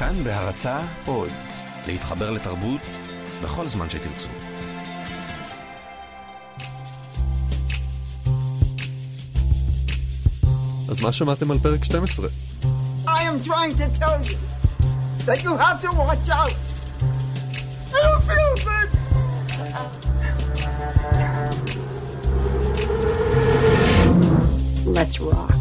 כאן בהרצה עוד, להתחבר לתרבות בכל זמן שתרצו. אז מה שמעתם על פרק 12? I am trying to tell you that you have to watch out. I don't feel good. Let's rock.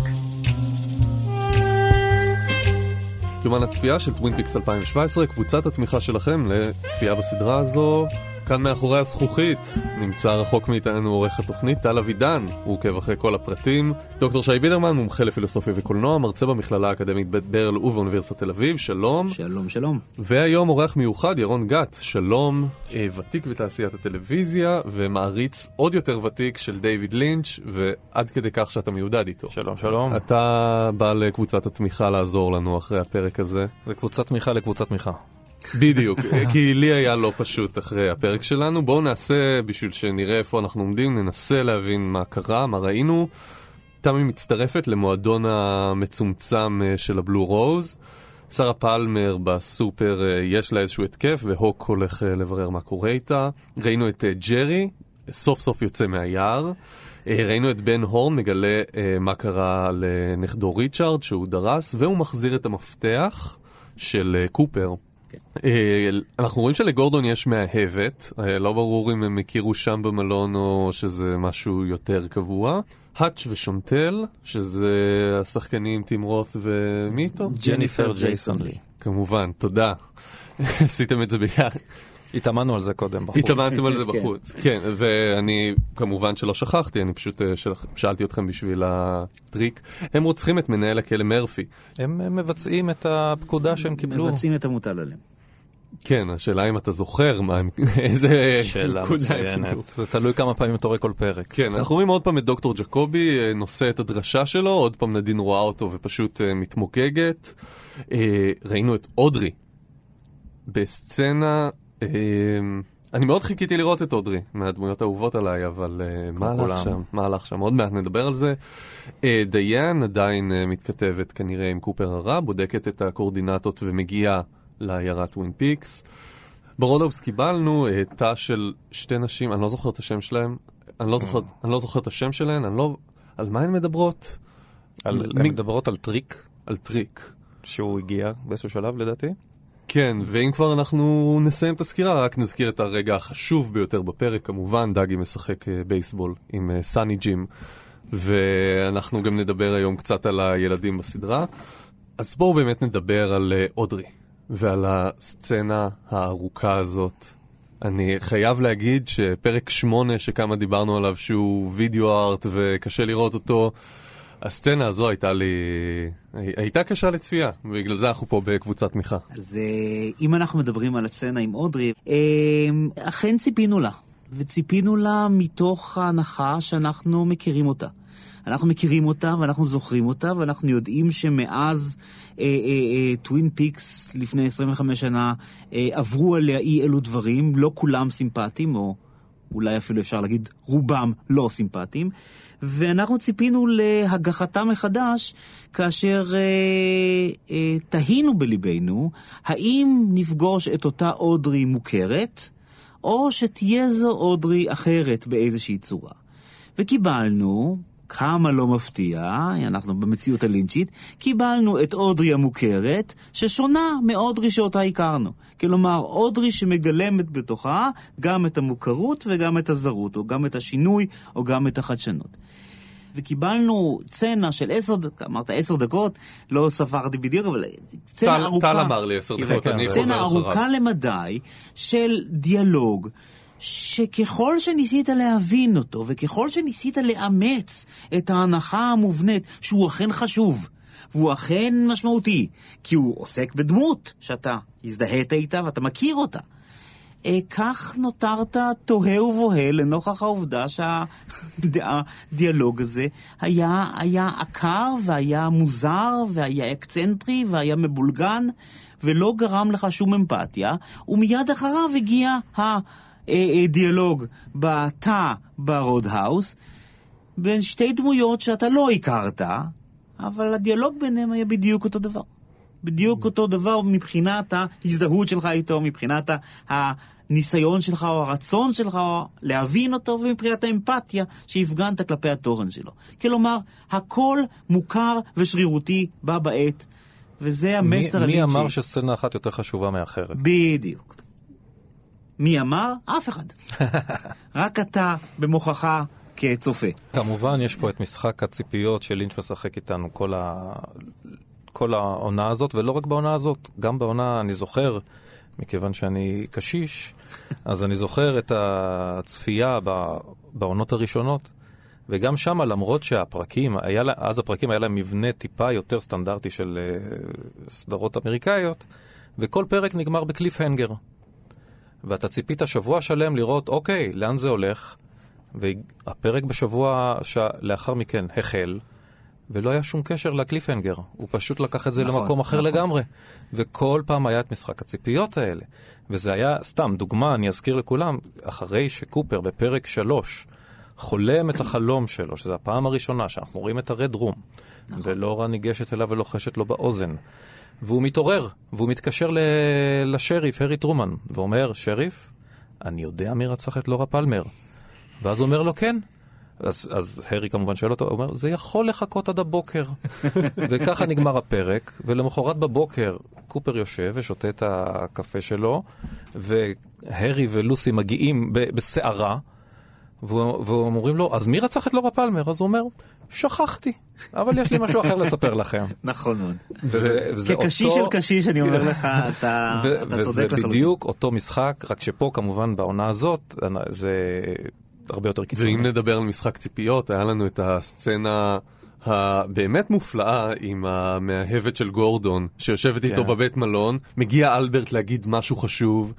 יומן הצפייה של טווין פיקס 2017, קבוצת התמיכה שלכם לצפייה בסדרה הזו. כאן מאחורי הזכוכית נמצא רחוק מאיתנו עורך התוכנית טל אבידן, הוא עוקב אחרי כל הפרטים. דוקטור שי בידרמן, מומחה לפילוסופיה וקולנוע, מרצה במכללה האקדמית בית ברל ובאוניברסיטת תל אביב, שלום. שלום, שלום. והיום אורח מיוחד, ירון גת, שלום, אה, ותיק בתעשיית הטלוויזיה, ומעריץ עוד יותר ותיק של דיוויד לינץ', ועד כדי כך שאתה מיודד איתו. שלום, שלום. אתה בא לקבוצת התמיכה לעזור לנו אחרי הפרק הזה. זה קבוצת תמיכה לקבוצת תמיכה. בדיוק, כי לי היה לא פשוט אחרי הפרק שלנו. בואו נעשה, בשביל שנראה איפה אנחנו עומדים, ננסה להבין מה קרה, מה ראינו. תמי מצטרפת למועדון המצומצם אה, של הבלו רוז. שרה פלמר בסופר אה, יש לה איזשהו התקף והוק הולך אה, לברר מה קורה איתה. ראינו את ג'רי, סוף סוף יוצא מהיער. ראינו את בן הורן מגלה מה קרה לנכדו ריצ'ארד שהוא דרס והוא מחזיר את המפתח של קופר. אה, אנחנו רואים שלגורדון יש מאהבת, אה, לא ברור אם הם הכירו שם במלון או שזה משהו יותר קבוע. האץ' ושונטל, שזה השחקנים טים רות ומי איתו? ג'ניפר ג'ייסון לי. כמובן, תודה. עשיתם את זה ביחד. התאמנו על זה קודם בחוץ. התאמנתם על זה בחוץ, כן, ואני כמובן שלא שכחתי, אני פשוט אה, שאלתי אתכם בשביל הטריק. הם רוצחים את מנהל הכלא מרפי. הם מבצעים את הפקודה שהם קיבלו. מבצעים את המוטל עליהם. כן, השאלה אם אתה זוכר מה הם, איזה... שאלה מצוינת. זה תלוי כמה פעמים אתה רואה כל פרק. כן, אנחנו רואים עוד פעם את דוקטור ג'קובי אה, נושא את הדרשה שלו, עוד פעם נדין רואה אותו ופשוט אה, מתמוגגת. ראינו את אודרי בסצנה אני מאוד חיכיתי לראות את אודרי, מהדמויות האהובות עליי, אבל אה, מה הלך שם? מה הלך שם? עוד מעט נדבר על זה. אה, דיין עדיין אה, מתכתבת כנראה עם קופר הרע, בודקת את הקורדינטות ומגיעה לעיירה טווין פיקס. ברודהאוס קיבלנו תא של שתי נשים, אני לא זוכר את השם אני לא זוכר, אני לא זוכר את השם שלהן, אני לא... על מה הן מדברות? על, הן מדברות על טריק. על טריק. שהוא הגיע באיזשהו שלב לדעתי. כן, ואם כבר אנחנו נסיים את הסקירה, רק נזכיר את הרגע החשוב ביותר בפרק, כמובן, דאגי משחק אה, בייסבול עם אה, סאני ג'ים, ואנחנו גם נדבר היום קצת על הילדים בסדרה. אז בואו באמת נדבר על אה, אודרי, ועל הסצנה הארוכה הזאת. אני חייב להגיד שפרק 8, שכמה דיברנו עליו, שהוא וידאו ארט וקשה לראות אותו, הסצנה הזו הייתה לי... הייתה קשה לצפייה, ובגלל זה אנחנו פה בקבוצת תמיכה. אז אה, אם אנחנו מדברים על הסצנה עם אודרי, אה, אכן ציפינו לה, וציפינו לה מתוך ההנחה שאנחנו מכירים אותה. אנחנו מכירים אותה ואנחנו זוכרים אותה, ואנחנו יודעים שמאז אה, אה, אה, טווין פיקס לפני 25 שנה אה, עברו עליה אי אלו דברים, לא כולם סימפטיים, או אולי אפילו אפשר להגיד רובם לא סימפטיים. ואנחנו ציפינו להגחתה מחדש כאשר אה, אה, תהינו בליבנו האם נפגוש את אותה אודרי מוכרת, או שתהיה זו אודרי אחרת באיזושהי צורה. וקיבלנו, כמה לא מפתיע, אנחנו במציאות הלינצ'ית, קיבלנו את אודרי המוכרת, ששונה מאודרי שאותה הכרנו. כלומר, אודרי שמגלמת בתוכה גם את המוכרות וגם את הזרות, או גם את השינוי, או גם את החדשנות. וקיבלנו צנע של עשר, דקות, אמרת עשר דקות, לא ספרתי בדיוק, אבל צנע טל, ארוכה. טל אמר לי עשר דקות, אני חוזר אחריו. צנע ארוכה למדי של דיאלוג. שככל שניסית להבין אותו, וככל שניסית לאמץ את ההנחה המובנית, שהוא אכן חשוב, והוא אכן משמעותי, כי הוא עוסק בדמות שאתה הזדהית איתה ואתה מכיר אותה. אה, כך נותרת תוהה ובוהה לנוכח העובדה שהדיאלוג הזה היה, היה עקר והיה מוזר והיה אקצנטרי והיה מבולגן ולא גרם לך שום אמפתיה, ומיד אחריו הגיע הדיאלוג בתא ברודהאוס בין שתי דמויות שאתה לא הכרת, אבל הדיאלוג ביניהם היה בדיוק אותו דבר. בדיוק אותו דבר מבחינת ההזדהות שלך איתו, מבחינת הניסיון שלך או הרצון שלך להבין אותו, ומבחינת האמפתיה שהפגנת כלפי התוכן שלו. כלומר, הכל מוכר ושרירותי בה בעת, וזה המסר הלינצ'י. מי אמר שסצנה אחת יותר חשובה מאחרת? בדיוק. מי אמר? אף אחד. רק אתה במוחך כצופה. כמובן, יש פה את משחק הציפיות שלינץ' משחק איתנו כל, ה... כל העונה הזאת, ולא רק בעונה הזאת, גם בעונה, אני זוכר, מכיוון שאני קשיש, אז אני זוכר את הצפייה בעונות הראשונות. וגם שם, למרות שהפרקים, היה, אז הפרקים היה להם מבנה טיפה יותר סטנדרטי של uh, סדרות אמריקאיות, וכל פרק נגמר בקליף הנגר. ואתה ציפית שבוע שלם לראות, אוקיי, לאן זה הולך? והפרק בשבוע לאחר מכן החל, ולא היה שום קשר לקליפהנגר. הוא פשוט לקח את זה נכון, למקום אחר נכון. לגמרי. וכל פעם היה את משחק הציפיות האלה. וזה היה, סתם, דוגמה, אני אזכיר לכולם, אחרי שקופר בפרק שלוש חולם את החלום שלו, שזו הפעם הראשונה שאנחנו רואים את הרד רום, נכון. ולורה ניגשת אליו ולוחשת לו באוזן. והוא מתעורר, והוא מתקשר ל- לשריף, הרי טרומן, ואומר, שריף, אני יודע מי רצח את לורה פלמר. ואז הוא אומר לו, כן. אז, אז הרי כמובן שואל אותו, הוא אומר, זה יכול לחכות עד הבוקר. וככה נגמר הפרק, ולמחרת בבוקר קופר יושב ושותה את הקפה שלו, והרי ולוסי מגיעים בסערה. ואומרים לו, אז מי רצח את לורה פלמר? אז הוא אומר, שכחתי, אבל יש לי משהו אחר לספר לכם. נכון מאוד. כקשיש של קשיש, אני אומר לך, אתה צודק לחלוטין. וזה בדיוק אותו משחק, רק שפה כמובן בעונה הזאת, זה הרבה יותר קיצוני. ואם נדבר על משחק ציפיות, היה לנו את הסצנה... הבאמת מופלאה עם המאהבת של גורדון, שיושבת איתו כן. בבית מלון, מגיע אלברט להגיד משהו חשוב,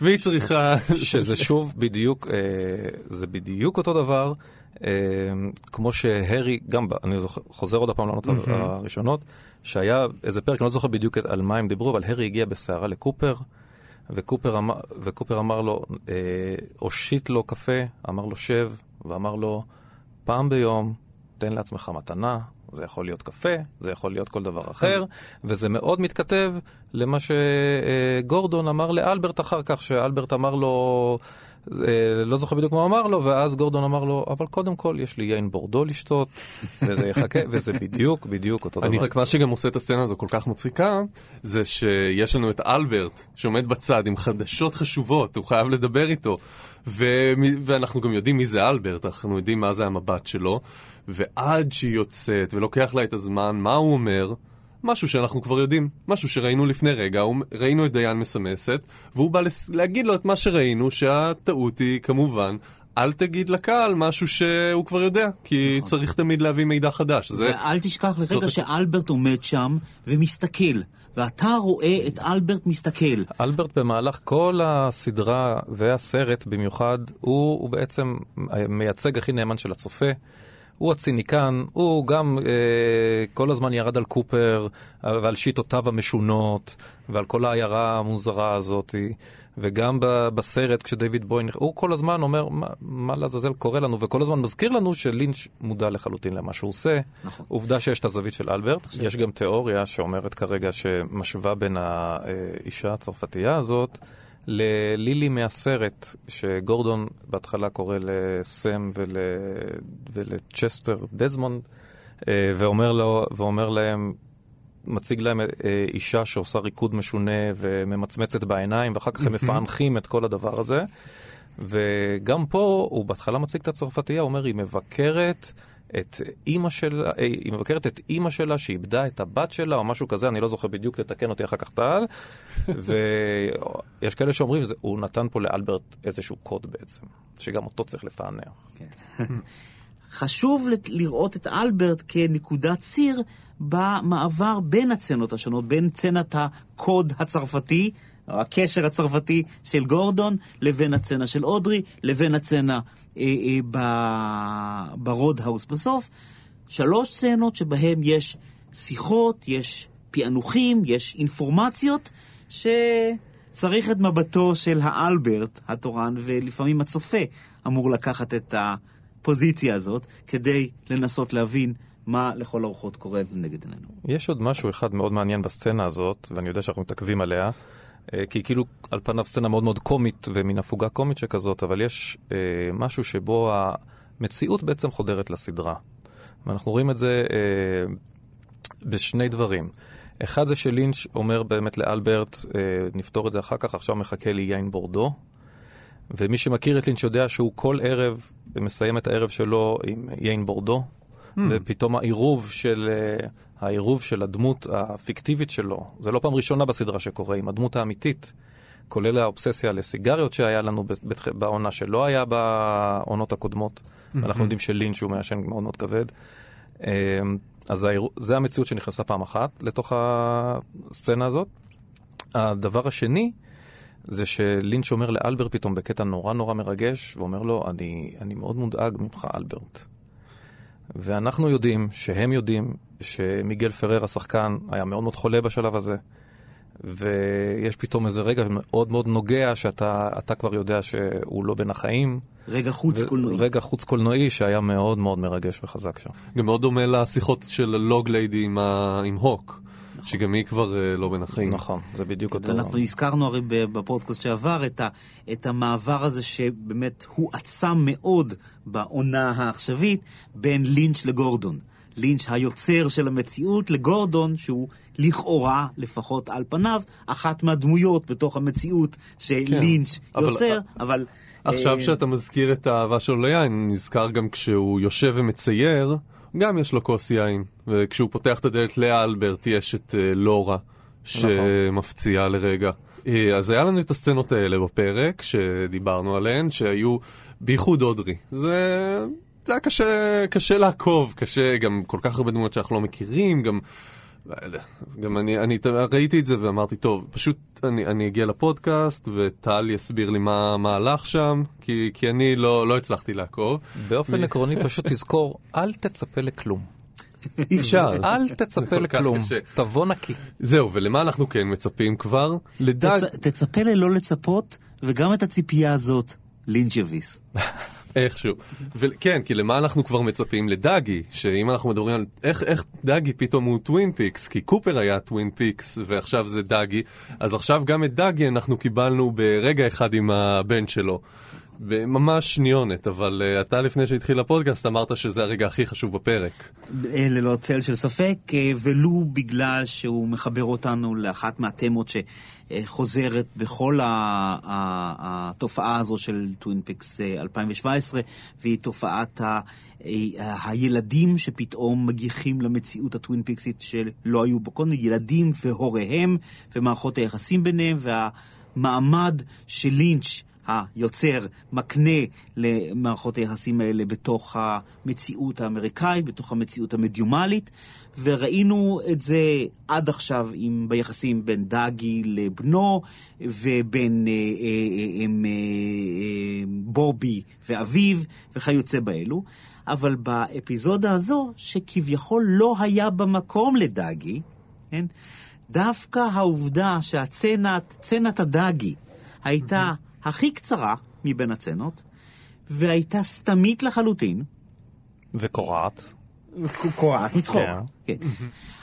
והיא צריכה... שזה שוב בדיוק, אה, זה בדיוק אותו דבר, אה, כמו שהרי, גם, אני זוכר, חוזר עוד הפעם לענות הראשונות, שהיה איזה פרק, אני לא זוכר בדיוק על מה הם דיברו, אבל הרי הגיע בסערה לקופר. וקופר אמר, וקופר אמר לו, אה, הושיט לו קפה, אמר לו שב, ואמר לו, פעם ביום תן לעצמך מתנה, זה יכול להיות קפה, זה יכול להיות כל דבר אחר, וזה מאוד מתכתב למה שגורדון אמר לאלברט אחר כך, שאלברט אמר לו, אה, לא זוכר בדיוק מה הוא אמר לו, ואז גורדון אמר לו, אבל קודם כל יש לי יין בורדו לשתות, וזה יחכה, וזה בדיוק, בדיוק אותו דבר. אני רק מה שגם עושה את הסצנה הזו כל כך מצחיקה, זה שיש לנו את אלברט, שעומד בצד עם חדשות חשובות, הוא חייב לדבר איתו. ו- ואנחנו גם יודעים מי זה אלברט, אנחנו יודעים מה זה המבט שלו, ועד שהיא יוצאת ולוקח לה את הזמן, מה הוא אומר? משהו שאנחנו כבר יודעים, משהו שראינו לפני רגע, ראינו את דיין מסמסת, והוא בא להגיד לו את מה שראינו, שהטעות היא כמובן אל תגיד לקהל משהו שהוא כבר יודע, כי נכון. צריך תמיד להביא מידע חדש. זה... ואל תשכח לרגע זאת... שאלברט עומד שם ומסתכל. ואתה רואה את אלברט מסתכל. אלברט במהלך כל הסדרה והסרט במיוחד, הוא, הוא בעצם מייצג הכי נאמן של הצופה. הוא הציניקן, הוא גם אה, כל הזמן ירד על קופר ועל שיטותיו המשונות ועל כל העיירה המוזרה הזאת. וגם בסרט, כשדייוויד בויין, הוא כל הזמן אומר, מה, מה לעזאזל קורה לנו, וכל הזמן מזכיר לנו שלינץ' מודע לחלוטין למה שהוא עושה. נכון. עובדה שיש את הזווית של אלברט. נכון. יש גם תיאוריה שאומרת כרגע, שמשווה בין האישה הצרפתייה הזאת ללילי מהסרט, שגורדון בהתחלה קורא לסם ול, ולצ'סטר דזמונד, אה, ואומר, לו, ואומר להם, מציג להם אה, אישה שעושה ריקוד משונה וממצמצת בעיניים, ואחר כך הם מפענחים את כל הדבר הזה. וגם פה, הוא בהתחלה מציג את הצרפתייה, הוא אומר, היא מבקרת את אימא שלה, אה, היא מבקרת את אימא שלה שאיבדה את הבת שלה, או משהו כזה, אני לא זוכר בדיוק, תתקן אותי אחר כך טל. ויש כאלה שאומרים, הוא נתן פה לאלברט איזשהו קוד בעצם, שגם אותו צריך לפענח. כן. חשוב לראות את אלברט כנקודת ציר במעבר בין הצנות השונות, בין צנת הקוד הצרפתי, הקשר הצרפתי של גורדון, לבין הצצנה של אודרי, לבין הצצנה אה, אה, ברודהאוס בסוף. שלוש סצנות שבהן יש שיחות, יש פענוחים, יש אינפורמציות, שצריך את מבטו של האלברט התורן, ולפעמים הצופה אמור לקחת את הפוזיציה הזאת, כדי לנסות להבין מה לכל הרוחות קורה לנגד עינינו. יש עוד משהו אחד מאוד מעניין בסצנה הזאת, ואני יודע שאנחנו מתעכבים עליה, כי היא כאילו על פניו סצנה מאוד מאוד קומית ומין הפוגה קומית שכזאת, אבל יש אה, משהו שבו המציאות בעצם חודרת לסדרה. ואנחנו רואים את זה אה, בשני דברים. אחד זה שלינץ' אומר באמת לאלברט, אה, נפתור את זה אחר כך, עכשיו מחכה לי יין בורדו. ומי שמכיר את לינץ' יודע שהוא כל ערב מסיים את הערב שלו עם יין בורדו, mm. ופתאום העירוב של, אה, העירוב של הדמות הפיקטיבית שלו, זה לא פעם ראשונה בסדרה שקורה, עם הדמות האמיתית, כולל האובססיה לסיגריות שהיה לנו בעונה שלא היה בעונות הקודמות. אנחנו יודעים שלינץ' הוא מעשן מאוד מאוד כבד. אה, אז זה המציאות שנכנסה פעם אחת לתוך הסצנה הזאת. הדבר השני, זה שלינץ' אומר לאלברט פתאום בקטע נורא נורא מרגש, ואומר לו, אני, אני מאוד מודאג ממך, אלברט. ואנחנו יודעים, שהם יודעים, שמיגל פרר השחקן היה מאוד מאוד חולה בשלב הזה, ויש פתאום איזה רגע מאוד מאוד נוגע, שאתה כבר יודע שהוא לא בין החיים. רגע חוץ ו- קולנועי. רגע חוץ קולנועי שהיה מאוד מאוד מרגש וחזק שם. גם מאוד דומה לשיחות של הלוג ליידי עם, ה... עם הוק. שגם היא כבר uh, לא בין החיים. נכון, זה בדיוק אותו. אנחנו הזכרנו הרי בפודקאסט שעבר את, ה, את המעבר הזה שבאמת הוא עצם מאוד בעונה העכשווית בין לינץ' לגורדון. לינץ' היוצר של המציאות לגורדון, שהוא לכאורה, לפחות על פניו, אחת מהדמויות בתוך המציאות שלינץ' כן, יוצר, אבל... אבל עכשיו אה, שאתה מזכיר את האהבה שלו ליין, נזכר גם כשהוא יושב ומצייר, גם יש לו כוס יין. וכשהוא פותח את הדלת לאלברט יש את uh, לורה שמפציעה לרגע. Uh, אז היה לנו את הסצנות האלה בפרק שדיברנו עליהן, שהיו בייחוד אודרי. זה, זה היה קשה, קשה לעקוב, קשה, גם כל כך הרבה דמויות שאנחנו לא מכירים, גם... גם אני, אני ראיתי את זה ואמרתי, טוב, פשוט אני, אני אגיע לפודקאסט וטל יסביר לי מה, מה הלך שם, כי, כי אני לא, לא הצלחתי לעקוב. באופן עקרוני פשוט תזכור, אל תצפה לכלום. אי אפשר. אל תצפה לכלום, תבוא נקי. זהו, ולמה אנחנו כן מצפים כבר? לדג... תצפה ללא לצפות, וגם את הציפייה הזאת, לינץ' יביס. איכשהו. כן, כי למה אנחנו כבר מצפים? לדאגי, שאם אנחנו מדברים על איך, איך דאגי פתאום הוא טווין פיקס, כי קופר היה טווין פיקס ועכשיו זה דאגי, אז עכשיו גם את דאגי אנחנו קיבלנו ברגע אחד עם הבן שלו. ממש שניונת, אבל אה, אתה לפני שהתחיל הפודקאסט אמרת שזה הרגע הכי חשוב בפרק. אה, ללא צל של ספק, אה, ולו בגלל שהוא מחבר אותנו לאחת מהתמות שחוזרת בכל התופעה הזו של טווין פיקס 2017, והיא תופעת ה... הילדים שפתאום מגיחים למציאות הטווין פיקסית שלא היו בו קודם, ילדים והוריהם ומערכות היחסים ביניהם והמעמד של לינץ' היוצר מקנה למערכות היחסים האלה בתוך המציאות האמריקאית, בתוך המציאות המדיומלית, וראינו את זה עד עכשיו עם, ביחסים בין דאגי לבנו ובין אה, אה, אה, עם, אה, אה, בובי ואביו וכיוצא באלו. אבל באפיזודה הזו, שכביכול לא היה במקום לדאגי, כן? דווקא העובדה שהצנת הדאגי הייתה הכי קצרה מבין הצנות, והייתה סתמית לחלוטין. וקורעת. קורעת מצחוק, כן. כן.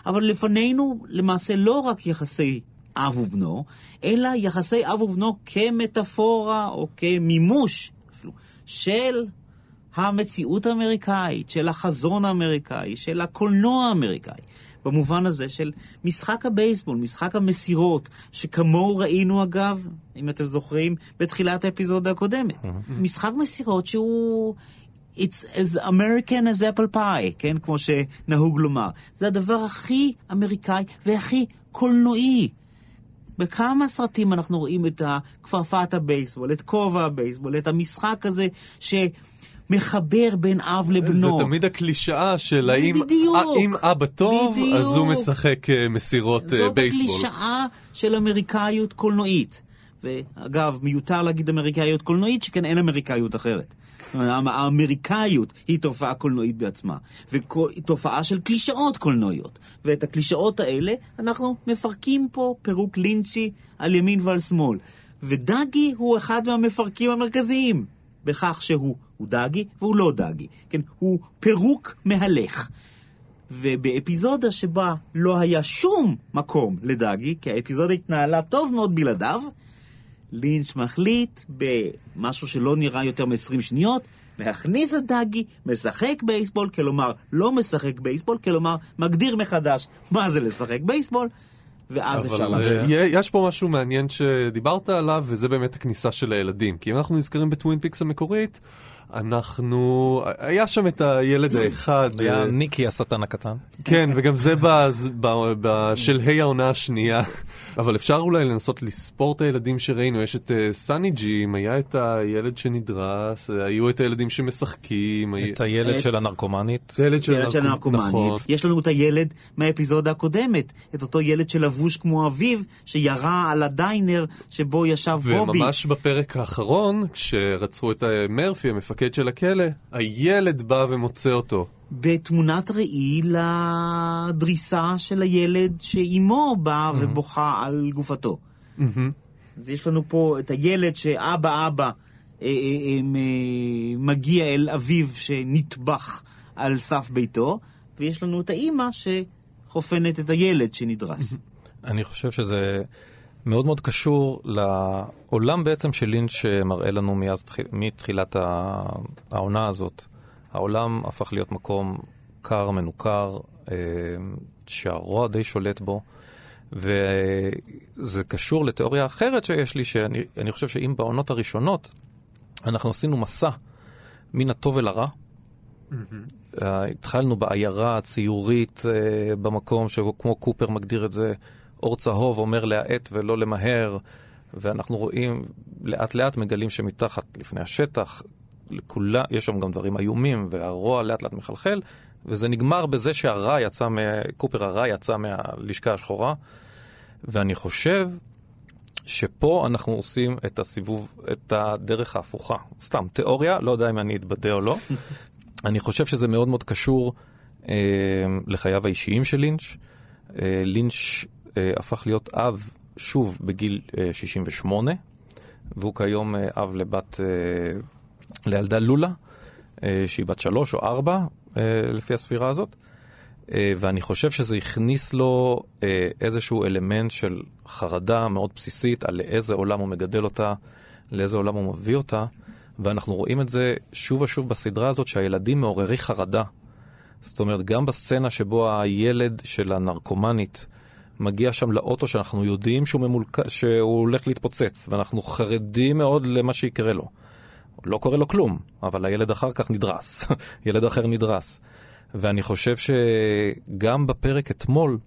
אבל לפנינו למעשה לא רק יחסי אב ובנו, אלא יחסי אב ובנו כמטאפורה או כמימוש אפילו של המציאות האמריקאית, של החזון האמריקאי, של הקולנוע האמריקאי. במובן הזה של משחק הבייסבול, משחק המסירות, שכמוהו ראינו אגב, אם אתם זוכרים, בתחילת האפיזודה הקודמת. Mm-hmm. משחק מסירות שהוא... It's as American as apple pie, כן? כמו שנהוג לומר. זה הדבר הכי אמריקאי והכי קולנועי. בכמה סרטים אנחנו רואים את כפפת הבייסבול, את כובע הבייסבול, את המשחק הזה ש... מחבר בין אב לבנו. זה תמיד הקלישאה של האם, האם אבא טוב, בדיוק. אז הוא משחק אה, מסירות זאת אה, בייסבול. זאת הקלישאה של אמריקאיות קולנועית. ואגב, מיותר להגיד אמריקאיות קולנועית, שכן אין אמריקאיות אחרת. האמריקאיות היא תופעה קולנועית בעצמה, ותופעה של קלישאות קולנועיות. ואת הקלישאות האלה אנחנו מפרקים פה פירוק לינצ'י על ימין ועל שמאל. ודאגי הוא אחד מהמפרקים המרכזיים בכך שהוא הוא דאגי והוא לא דאגי. כן, הוא פירוק מהלך. ובאפיזודה שבה לא היה שום מקום לדאגי, כי האפיזודה התנהלה טוב מאוד בלעדיו, לינץ' מחליט במשהו שלא נראה יותר מ-20 שניות, להכניס את דאגי, משחק בייסבול, כלומר לא משחק בייסבול, כלומר מגדיר מחדש מה זה לשחק בייסבול, ואז אפשר אבל להמשיך. אה, יש פה משהו מעניין שדיברת עליו, וזה באמת הכניסה של הילדים. כי אם אנחנו נזכרים בטווין פיקס המקורית, אנחנו... היה שם את הילד האחד... היה אה, ניקי השטן הקטן. כן, וגם זה בשלהי העונה השנייה. אבל אפשר אולי לנסות לספור את הילדים שראינו. יש את אה, סאני ג'ים, היה את הילד שנדרס, אה, היו את הילדים שמשחקים. את הילד של הנרקומנית. הילד של ילד של הנרקומ- נכון. יש לנו את הילד מהאפיזודה הקודמת, את אותו ילד שלבוש כמו אביו, שירה על הדיינר שבו ישב בובי. וממש בפרק האחרון, כשרצחו את מרפי, המפקד של הכלא, הילד בא ומוצא אותו. בתמונת ראי לדריסה של הילד שאימו באה ובוכה על גופתו. אז יש לנו פה את הילד שאבא אבא אה, אה, אה, מגיע אל אביו שנטבח על סף ביתו, ויש לנו את האימא שחופנת את הילד שנדרס. אני חושב שזה מאוד מאוד קשור לעולם בעצם של לינץ' שמראה לנו מאז, תחיל- מתחילת העונה הזאת. העולם הפך להיות מקום קר, מנוכר, אה, שהרוע די שולט בו, וזה קשור לתיאוריה אחרת שיש לי, שאני אני חושב שאם בעונות הראשונות אנחנו עשינו מסע מן הטוב אל הרע, Uh, התחלנו בעיירה הציורית uh, במקום שכמו קופר מגדיר את זה, אור צהוב אומר להאט ולא למהר, ואנחנו רואים, לאט לאט מגלים שמתחת לפני השטח, לכולה, יש שם גם דברים איומים, והרוע לאט לאט מחלחל, וזה נגמר בזה שהרע יצא, מה, קופר הרע יצא מהלשכה השחורה, ואני חושב שפה אנחנו עושים את הסיבוב, את הדרך ההפוכה. סתם, תיאוריה, לא יודע אם אני אתבדה או לא. אני חושב שזה מאוד מאוד קשור אה, לחייו האישיים של לינץ'. אה, לינץ' הפך להיות אב שוב בגיל אה, 68, והוא כיום אה, אב לבת, אה, לילדה לולה, אה, שהיא בת שלוש או ארבע, אה, לפי הספירה הזאת. אה, ואני חושב שזה הכניס לו אה, איזשהו אלמנט של חרדה מאוד בסיסית על לאיזה עולם הוא מגדל אותה, לאיזה עולם הוא מביא אותה, ואנחנו רואים את זה שוב ושוב בסדרה הזאת, שהילדים מעוררי חרדה. זאת אומרת, גם בסצנה שבו הילד של הנרקומנית מגיע שם לאוטו שאנחנו יודעים שהוא, ממולק... שהוא הולך להתפוצץ, ואנחנו חרדים מאוד למה שיקרה לו. לא קורה לו כלום, אבל הילד אחר כך נדרס, ילד אחר נדרס. ואני חושב שגם בפרק אתמול,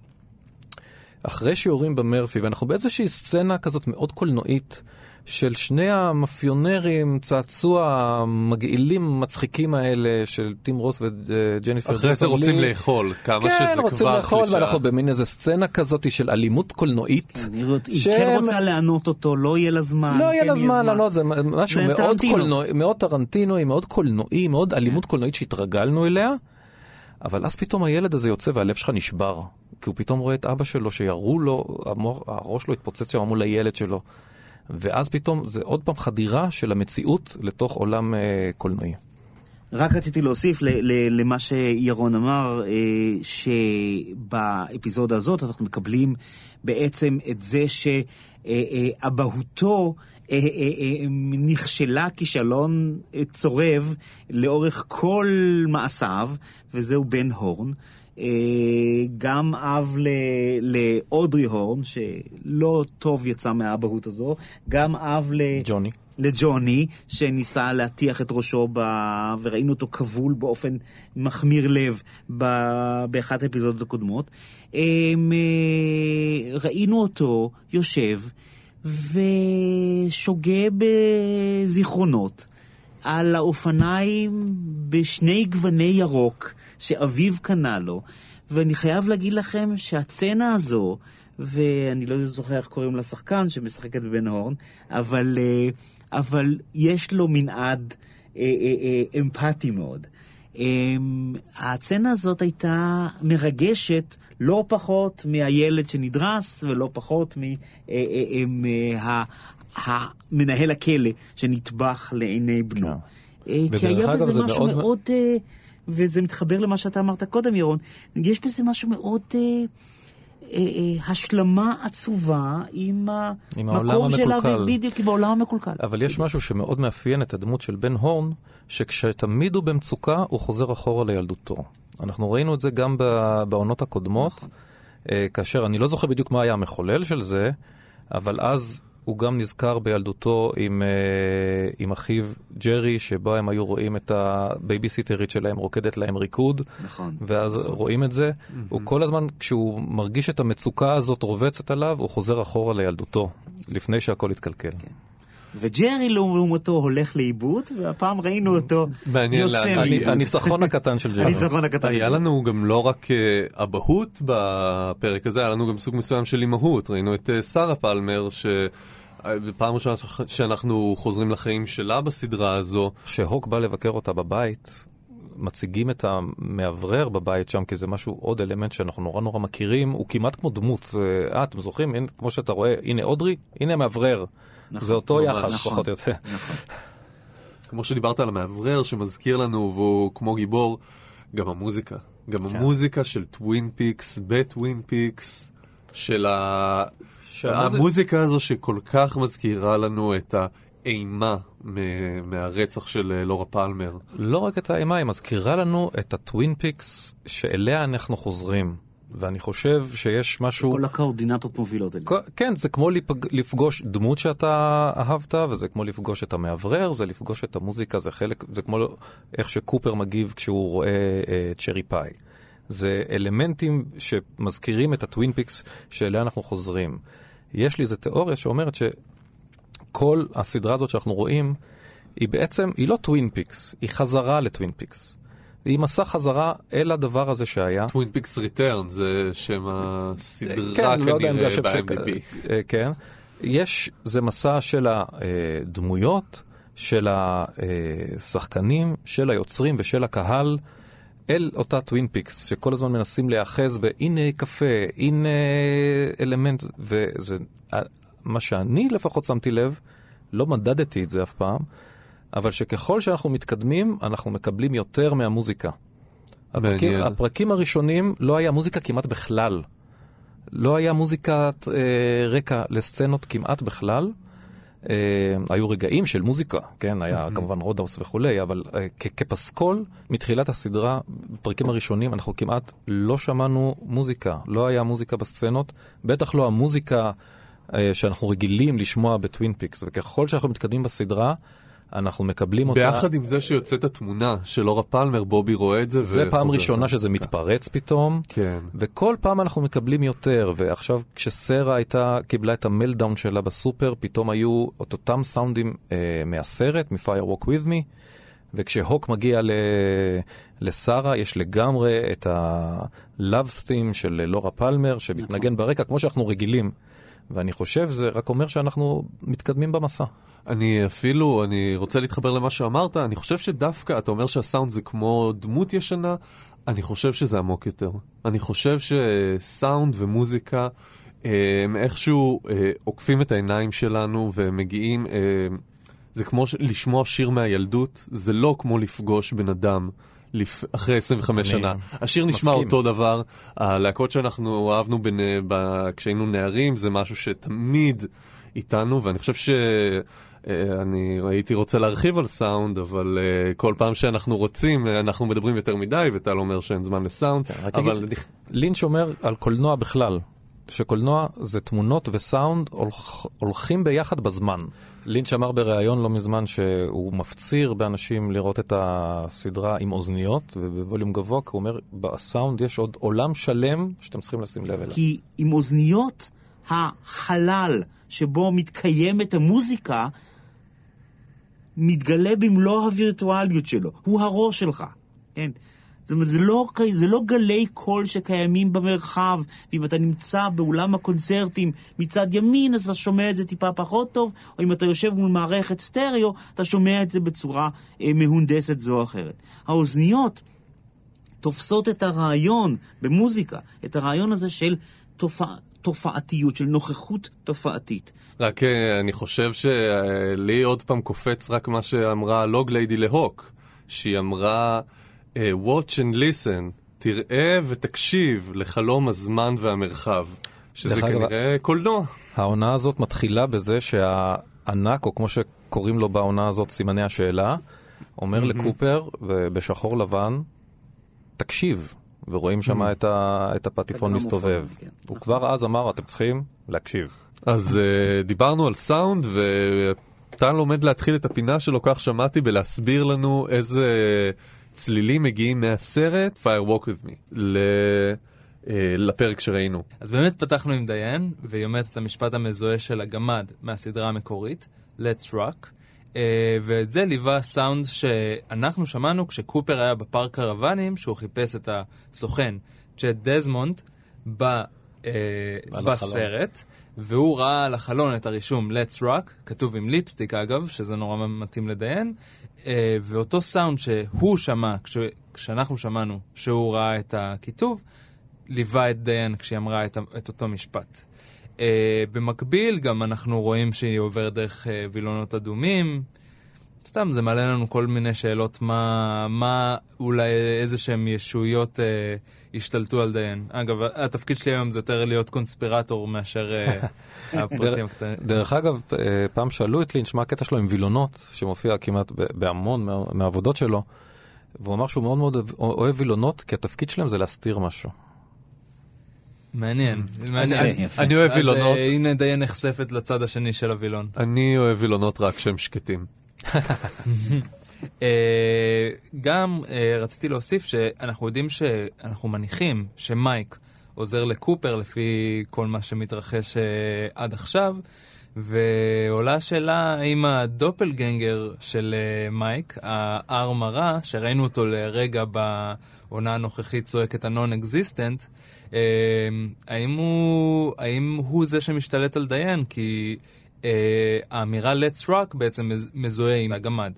אחרי שיורים במרפי, ואנחנו באיזושהי סצנה כזאת מאוד קולנועית, של שני המאפיונרים, צעצוע המגעילים מצחיקים האלה של טים רוס וג'ניפר אחרי זה רוצים לאכול, כמה שזה כן, כבר רוצים לאכול, קלישאה. ואנחנו במין איזה סצנה כזאת של אלימות קולנועית. אני רואה- היא שהם- כן רוצה לענות אותו, לא יהיה לה זמן. לא יהיה כן לה זמן לענות, זה משהו זה מאוד טרנטינו. קולנועי, מאוד טרנטינוי, מאוד קולנועי, מאוד אלימות קולנועית שהתרגלנו אליה, אבל אז פתאום הילד הזה יוצא והלב שלך נשבר. כי הוא פתאום רואה את אבא שלו שירו לו, המוח, הראש שלו התפוצץ שם מול הילד שלו. ואז פתאום זה עוד פעם חדירה של המציאות לתוך עולם אה, קולנועי. רק רציתי להוסיף ל- ל- למה שירון אמר, אה, שבאפיזודה הזאת אנחנו מקבלים בעצם את זה שאבהותו אה, אה, אה, נכשלה כישלון אה, צורב לאורך כל מעשיו, וזהו בן הורן. אה, גם אב לאודרי הורן, שלא טוב יצא מהאבהות הזו, גם אב ל... ג'וני. לג'וני, שניסה להטיח את ראשו ב... וראינו אותו כבול באופן מחמיר לב ב... באחת האפיזודות הקודמות. אה, ראינו אותו יושב ושוגה בזיכרונות על האופניים בשני גווני ירוק שאביו קנה לו, ואני חייב להגיד לכם שהצצנה הזו, ואני לא זוכר איך קוראים לשחקן שמשחקת בבן הורן, אבל, אה, אבל יש לו מנעד אה, אה, אמפתי מאוד. אמ, הצצנה הזאת הייתה מרגשת לא פחות מהילד שנדרס ולא פחות ממנהל הכלא שנטבח לעיני בנו. כן. אה, כי היה בזה זה משהו מאוד- אה, וזה מתחבר למה שאתה אמרת קודם, ירון, יש בזה משהו מאוד... אה, אה, השלמה עצובה עם עם המקור שלה, המקולקל. בדיוק, עם העולם המקולקל. אבל יש משהו שמאוד מאפיין את הדמות של בן הורן, שכשתמיד הוא במצוקה, הוא חוזר אחורה לילדותו. אנחנו ראינו את זה גם בעונות הקודמות, אה, כאשר אני לא זוכר בדיוק מה היה המחולל של זה, אבל אז הוא גם נזכר בילדותו עם, אה, עם אחיו ג'רי, שבו הם היו רואים את הבייביסיטרית שלהם רוקדת להם ריקוד. נכון. ואז רואים את זה. הוא כל הזמן, כשהוא מרגיש את המצוקה הזאת רובצת עליו, הוא חוזר אחורה לילדותו, לפני שהכל יתקלקל. וג'רי לעומתו הולך לאיבוד, והפעם ראינו אותו מעניין יוצא מאיבוד. הניצחון הקטן של ג'רי. הניצחון הקטן. היה לנו גם לא רק אה, אבהות בפרק הזה, היה לנו גם סוג מסוים של אימהות. ראינו את אה, שרה פלמר, שבפעם ראשונה שאנחנו חוזרים לחיים שלה בסדרה הזו, כשהוק בא לבקר אותה בבית, מציגים את המאוורר בבית שם, כי זה משהו, עוד אלמנט שאנחנו נורא נורא מכירים, הוא כמעט כמו דמות. אה, אתם זוכרים? הנה, כמו שאתה רואה, הנה אודרי, הנה המאוורר. זה אותו ממש. יחס, נכון. פחות או יותר. כמו שדיברת על המאוורר שמזכיר לנו, והוא כמו גיבור, גם המוזיקה. גם כן. המוזיקה של טווין פיקס, בטווין פיקס, של ה... שהמוזיק- המוזיקה הזו שכל כך מזכירה לנו את האימה מ- מהרצח של אה, לורה פלמר. לא רק את האימה, היא מזכירה לנו את הטווין פיקס שאליה אנחנו חוזרים. ואני חושב שיש משהו... כל הקואורדינטות מובילות אליה. כן, זה כמו לפג... לפגוש דמות שאתה אהבת, וזה כמו לפגוש את המאוורר, זה לפגוש את המוזיקה, זה חלק, זה כמו איך שקופר מגיב כשהוא רואה אה, cherry pie. זה אלמנטים שמזכירים את הטווין פיקס שאליה אנחנו חוזרים. יש לי איזו תיאוריה שאומרת שכל הסדרה הזאת שאנחנו רואים, היא בעצם, היא לא טווין פיקס, היא חזרה לטווין פיקס. היא מסע חזרה אל הדבר הזה שהיה. טווין פיקס return זה שם הסדרה כן, לא כנראה השם ש... ב-IMDb. אה, כן. יש, זה מסע של הדמויות, של השחקנים, של היוצרים ושל הקהל, אל אותה טווין פיקס, שכל הזמן מנסים להיאחז בהנה קפה, הנה אלמנט, וזה, מה שאני לפחות שמתי לב, לא מדדתי את זה אף פעם, אבל שככל שאנחנו מתקדמים, אנחנו מקבלים יותר מהמוזיקה. הפרקים. הפרקים הראשונים לא היה מוזיקה כמעט בכלל. לא היה מוזיקת אה, רקע לסצנות כמעט בכלל. אה, היו רגעים של מוזיקה, כן, היה כמובן רודהאוס וכולי, אבל אה, כ- כפסקול, מתחילת הסדרה, בפרקים הראשונים, אנחנו כמעט לא שמענו מוזיקה. לא היה מוזיקה בסצנות, בטח לא המוזיקה אה, שאנחנו רגילים לשמוע בטווין פיקס, וככל שאנחנו מתקדמים בסדרה, אנחנו מקבלים אותה... ביחד עם זה שיוצאת התמונה של לורה פלמר, בובי רואה את זה. זה פעם ראשונה שזה. מתפרץ פתאום. כן. וכל פעם אנחנו מקבלים יותר, ועכשיו כשסרה הייתה, קיבלה את ה meltdown שלה בסופר, פתאום היו את אותם סאונדים אה, מהסרט, מ-Firewalk With Me, וכשהוק מגיע ל... לשרה, יש לגמרי את ה-Love Theme של לורה פלמר, שמתנגן ברקע, כמו שאנחנו רגילים. ואני חושב, זה רק אומר שאנחנו מתקדמים במסע. אני אפילו, אני רוצה להתחבר למה שאמרת, אני חושב שדווקא, אתה אומר שהסאונד זה כמו דמות ישנה, אני חושב שזה עמוק יותר. אני חושב שסאונד ומוזיקה אה, הם איכשהו אה, עוקפים את העיניים שלנו ומגיעים, אה, זה כמו לשמוע שיר מהילדות, זה לא כמו לפגוש בן אדם. לפ... אחרי 25 אני שנה. השיר נשמע מסכים. אותו דבר, הלהקות שאנחנו אהבנו בנ... ב... כשהיינו נערים זה משהו שתמיד איתנו, ואני חושב ש... אה, אני הייתי רוצה להרחיב על סאונד, אבל uh, כל פעם שאנחנו רוצים, אה, אנחנו מדברים יותר מדי, וטל אומר שאין זמן לסאונד, כן, אבל לינץ' אומר על קולנוע בכלל, שקולנוע זה תמונות וסאונד הולכ, הולכים ביחד בזמן. לינץ' אמר בריאיון לא מזמן שהוא מפציר באנשים לראות את הסדרה עם אוזניות ובווליום גבוה, כי הוא אומר, בסאונד יש עוד עולם שלם שאתם צריכים לשים לב אליו. כי עם אוזניות, החלל שבו מתקיימת המוזיקה, מתגלה במלוא הווירטואליות שלו. הוא הראש שלך, כן? זאת אומרת, זה לא, זה לא גלי קול שקיימים במרחב, ואם אתה נמצא באולם הקונצרטים מצד ימין, אז אתה שומע את זה טיפה פחות טוב, או אם אתה יושב מול מערכת סטריאו, אתה שומע את זה בצורה אה, מהונדסת זו או אחרת. האוזניות תופסות את הרעיון במוזיקה, את הרעיון הזה של תופע, תופעתיות, של נוכחות תופעתית. רק אה, אני חושב שלי עוד פעם קופץ רק מה שאמרה לוג ליידי להוק, שהיא אמרה, watch and listen, תראה ותקשיב לחלום הזמן והמרחב, שזה דרך אגב, כנראה קולנוע. העונה הזאת מתחילה בזה שהענק, או כמו שקוראים לו בעונה הזאת, סימני השאלה, אומר לקופר, בשחור לבן, תקשיב. ורואים שם את, ה, את הפטיפון מסתובב. כן, הוא נכון. כבר אז אמר, אתם צריכים להקשיב. אז אה, דיברנו על סאונד, וטל עומד להתחיל את הפינה שלו, כך שמעתי, בלהסביר לנו איזה צלילים מגיעים מהסרט Fire Walk With Me ל... אה, לפרק שראינו. אז באמת פתחנו עם דיאן, והיא אומרת את המשפט המזוהה של הגמד מהסדרה המקורית, Let's Rock, uh, ואת זה ליווה סאונד שאנחנו שמענו כשקופר היה בפארק קרוונים, שהוא חיפש את הסוכן, צ'ט דזמונד, ב, uh, על בסרט, והוא ראה על החלון את הרישום Let's Rock, כתוב עם ליפסטיק אגב, שזה נורא מתאים לדיאן, ואותו סאונד שהוא שמע, כש, כשאנחנו שמענו שהוא ראה את הכיתוב, ליווה את דיין כשהיא אמרה את, את אותו משפט. Uh, במקביל, גם אנחנו רואים שהיא עוברת דרך uh, וילונות אדומים. סתם, זה מעלה לנו כל מיני שאלות מה, מה אולי איזה שהן ישויות uh, השתלטו על דיין. אגב, התפקיד שלי היום זה יותר להיות קונספירטור מאשר uh, הפרטים הקטנים. דרך אגב, אה, פעם שאלו את לינץ' מה הקטע שלו עם וילונות, שמופיע כמעט ב- בהמון מה- מהעבודות שלו, והוא אמר שהוא מאוד מאוד אוהב- וילונות, כי התפקיד שלהם זה להסתיר משהו. מעניין. אני אוהב אז, וילונות, uh, הנה דיין נחשפת לצד השני של הווילון. אני אוהב וילונות רק כשהם שקטים. אה, גם אה, רציתי להוסיף שאנחנו יודעים שאנחנו מניחים שמייק עוזר לקופר לפי כל מה שמתרחש אה, עד עכשיו, ועולה השאלה האם הדופלגנגר של מייק, הארם הרע, שראינו אותו לרגע בעונה הנוכחית צועק את אה, האם הוא, האם הוא זה שמשתלט על דיין? כי האמירה let's rock בעצם מז- מזוהה עם הגמד.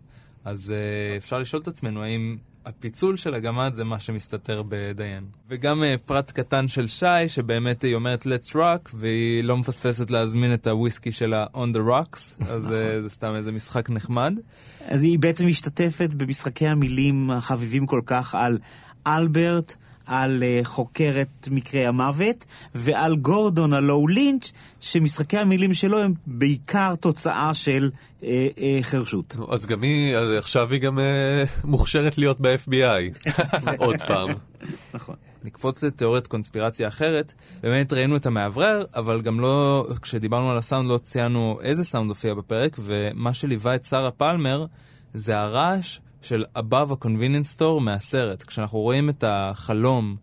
אז uh, אפשר לשאול את עצמנו האם הפיצול של הגמד זה מה שמסתתר בדיין. וגם uh, פרט קטן של שי, שבאמת היא אומרת let's rock, והיא לא מפספסת להזמין את הוויסקי שלה on the rocks, אז uh, זה סתם איזה משחק נחמד. אז היא בעצם משתתפת במשחקי המילים החביבים כל כך על אלברט, על uh, חוקרת מקרי המוות, ועל גורדון הלואו לינץ', שמשחקי המילים שלו הם בעיקר תוצאה של uh, uh, חרשות. אז גם היא, אז עכשיו היא גם אה, מוכשרת להיות ב-FBI. עוד פעם. נכון. נקפוץ לתיאוריית קונספירציה אחרת, באמת ראינו את המאוורר, אבל גם לא, כשדיברנו על הסאונד לא ציינו איזה סאונד הופיע בפרק, ומה שליווה את שרה פלמר זה הרעש של above a convenience store מהסרט. כשאנחנו רואים את החלום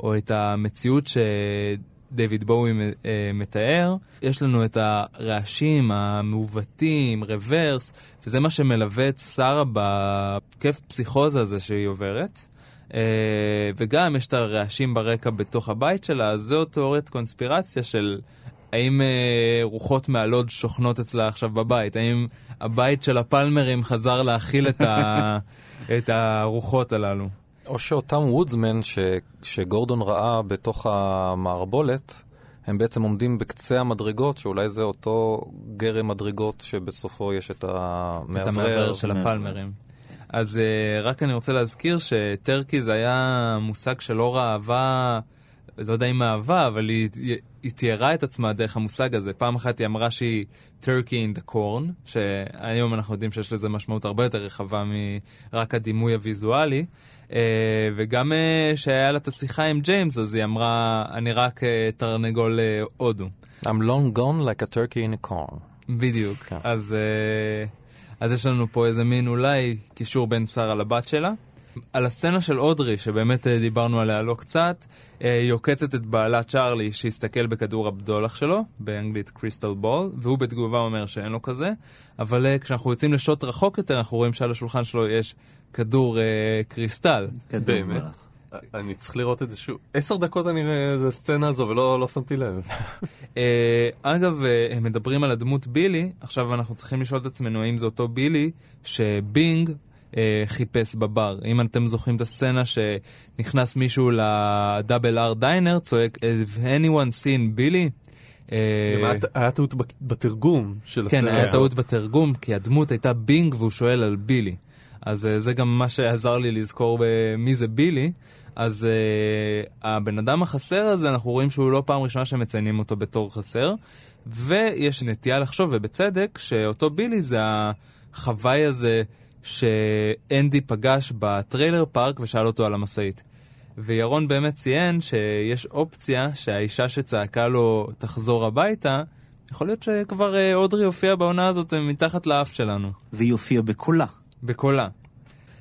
או את המציאות שדייוויד בואי אה, מתאר, יש לנו את הרעשים המעוותים, רוורס, וזה מה שמלווה את שרה בכיף פסיכוזה הזה שהיא עוברת. Uh, וגם יש את הרעשים ברקע בתוך הבית שלה, אז זו תיאוריית קונספירציה של האם uh, רוחות מהלוד שוכנות אצלה עכשיו בבית, האם הבית של הפלמרים חזר להכיל את, ה... את הרוחות הללו. או שאותם וודסמן ש, שגורדון ראה בתוך המערבולת, הם בעצם עומדים בקצה המדרגות, שאולי זה אותו גרם מדרגות שבסופו יש את המעבר. את המעבר של הפלמרים. אז uh, רק אני רוצה להזכיר שטרקי זה היה מושג שלא אהבה, לא יודע אם אהבה, אבל היא, היא תיארה את עצמה דרך המושג הזה. פעם אחת היא אמרה שהיא turkey in the corn, שהיום אנחנו יודעים שיש לזה משמעות הרבה יותר רחבה מרק הדימוי הוויזואלי. Uh, וגם uh, שהיה לה את השיחה עם ג'יימס, אז היא אמרה, אני רק uh, תרנגול הודו. I'm long gone like a turkey in a corn. בדיוק. כן. אז, אה, אז יש לנו פה איזה מין אולי קישור בין שרה לבת שלה. על הסצנה של אודרי, שבאמת אה, דיברנו עליה לא קצת, אה, היא עוקצת את בעלה צ'ארלי שהסתכל בכדור הבדולח שלו, באנגלית קריסטל בול, והוא בתגובה אומר שאין לו כזה, אבל אה, כשאנחנו יוצאים לשוט רחוק יותר, אנחנו רואים שעל השולחן שלו יש כדור אה, קריסטל. כדור באמת? מלח. אני צריך לראות את זה שוב. עשר דקות אני רואה את הסצנה הזו ולא לא שמתי לב. אה, אגב, אה, הם מדברים על הדמות בילי, עכשיו אנחנו צריכים לשאול את עצמנו האם זה אותו בילי שבינג אה, חיפש בבר. אם אתם זוכרים את הסצנה שנכנס מישהו לדאבל אר דיינר, צועק, Have anyone seen בילי? אה, גם היה- טעות בת- בתרגום של כן, הסרט. היה טעות בתרגום, כי הדמות הייתה בינג והוא שואל על בילי. אז אה, זה גם מה שעזר לי לזכור מי זה בילי. אז uh, הבן אדם החסר הזה, אנחנו רואים שהוא לא פעם ראשונה שמציינים אותו בתור חסר, ויש נטייה לחשוב, ובצדק, שאותו בילי זה החוואי הזה שאנדי פגש בטריילר פארק ושאל אותו על המשאית. וירון באמת ציין שיש אופציה שהאישה שצעקה לו תחזור הביתה, יכול להיות שכבר uh, אודרי הופיע בעונה הזאת מתחת לאף שלנו. והיא הופיעה בקולה. בקולה.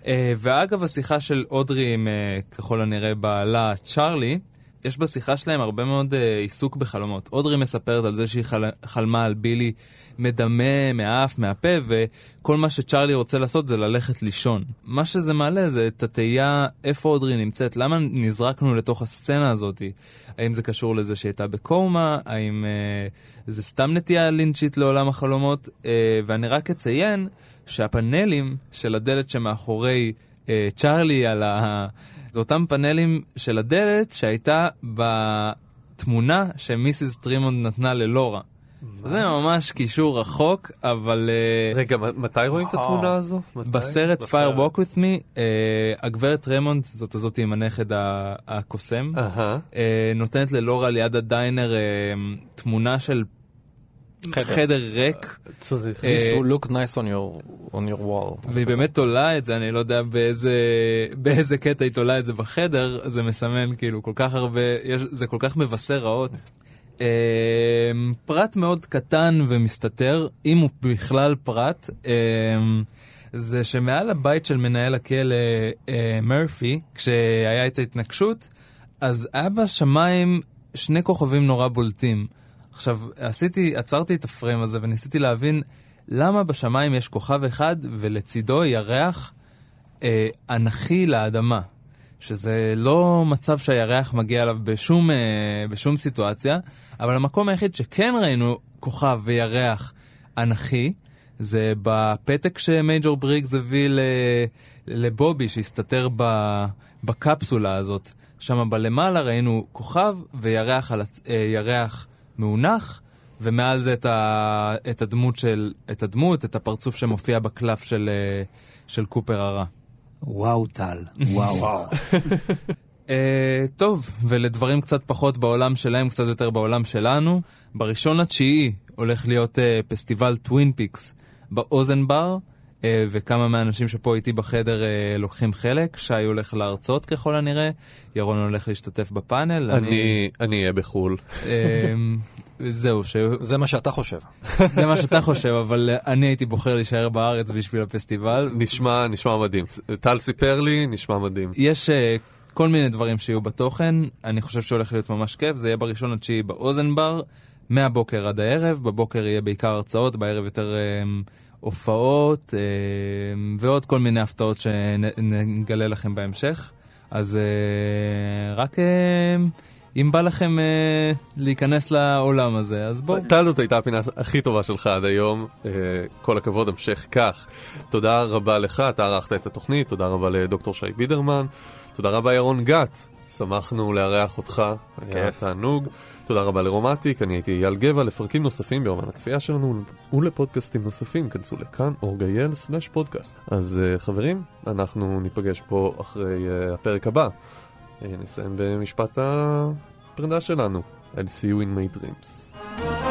Uh, ואגב השיחה של אודרי עם ככל הנראה בעלה צ'ארלי, יש בשיחה שלהם הרבה מאוד uh, עיסוק בחלומות. אודרי מספרת על זה שהיא חל... חלמה על בילי מדמה מהאף, מהפה, וכל מה שצ'ארלי רוצה לעשות זה ללכת לישון. מה שזה מעלה זה את התהייה איפה אודרי נמצאת, למה נזרקנו לתוך הסצנה הזאת. האם זה קשור לזה שהיא הייתה בקומה, האם uh, זה סתם נטייה לינצ'ית לעולם החלומות, uh, ואני רק אציין שהפאנלים של הדלת שמאחורי uh, צ'ארלי על ה... זה אותם פאנלים של הדלת שהייתה בתמונה שמיסיס טרמונד נתנה ללורה. זה ממש קישור רחוק, אבל... אה, רגע, מתי רואים את התמונה הזו? בסרט Fire Walk With Me, uh, הגברת רמונד, זאת הזאת עם הנכד הקוסם, uh, נותנת ללורה ליד הדיינר uh, תמונה של חדר, חדר ריק. צריך. This will look nice on your, on your wall. והיא באמת תולה את זה, אני לא יודע באיזה, באיזה קטע היא תולה את זה בחדר, זה מסמן כאילו כל כך הרבה, יש, זה כל כך מבשר רעות. אמ, פרט מאוד קטן ומסתתר, אם הוא בכלל פרט, אמ, זה שמעל הבית של מנהל הכלא אה, מרפי, כשהיה את ההתנגשות, אז היה בשמיים שני כוכבים נורא בולטים. עכשיו, עשיתי, עצרתי את הפריים הזה וניסיתי להבין למה בשמיים יש כוכב אחד ולצידו ירח אה, אנכי לאדמה. שזה לא מצב שהירח מגיע אליו בשום, אה, בשום סיטואציה, אבל המקום היחיד שכן ראינו כוכב וירח אנכי, זה בפתק שמייג'ור בריגס הביא לבובי שהסתתר בקפסולה הזאת. שם בלמעלה ראינו כוכב וירח על, אה, ירח מאונח, ומעל זה את, ה, את הדמות של, את הדמות, את הפרצוף שמופיע בקלף של, אה, של קופר הרע. וואו טל, וואו. uh, טוב, ולדברים קצת פחות בעולם שלהם, קצת יותר בעולם שלנו, בראשון לתשיעי הולך להיות uh, פסטיבל טווין פיקס באוזן בר, וכמה מהאנשים שפה איתי בחדר uh, לוקחים חלק. שי הולך להרצות ככל הנראה, ירון הולך להשתתף בפאנל. אני אהיה בחו"ל. זהו, ש... זה מה שאתה חושב. זה מה שאתה חושב, אבל אני הייתי בוחר להישאר בארץ בשביל הפסטיבל. נשמע, נשמע מדהים. טל סיפר לי, נשמע מדהים. יש uh, כל מיני דברים שיהיו בתוכן, אני חושב שהולך להיות ממש כיף, זה יהיה בראשון לתשיעי באוזן בר, מהבוקר עד הערב, בבוקר יהיה בעיקר הרצאות, בערב יותר uh, הופעות, uh, ועוד כל מיני הפתעות שנגלה לכם בהמשך. אז uh, רק... Uh, אם בא לכם אה, להיכנס לעולם הזה, אז בואו. טל זאת הייתה הפינה הכי טובה שלך עד היום, אה, כל הכבוד, המשך כך. תודה רבה לך, אתה ערכת את התוכנית, תודה רבה לדוקטור שי בידרמן, תודה רבה ירון גת, שמחנו לארח אותך, היה תענוג. תודה רבה לרומטיק, אני הייתי אייל גבע, לפרקים נוספים ביומן הצפייה שלנו ולפודקאסטים נוספים, כנסו לכאן, אורגייל סלאש פודקאסט. אז uh, חברים, אנחנו ניפגש פה אחרי uh, הפרק הבא. נסיים במשפט הפרידה שלנו. I'll see you in my dreams.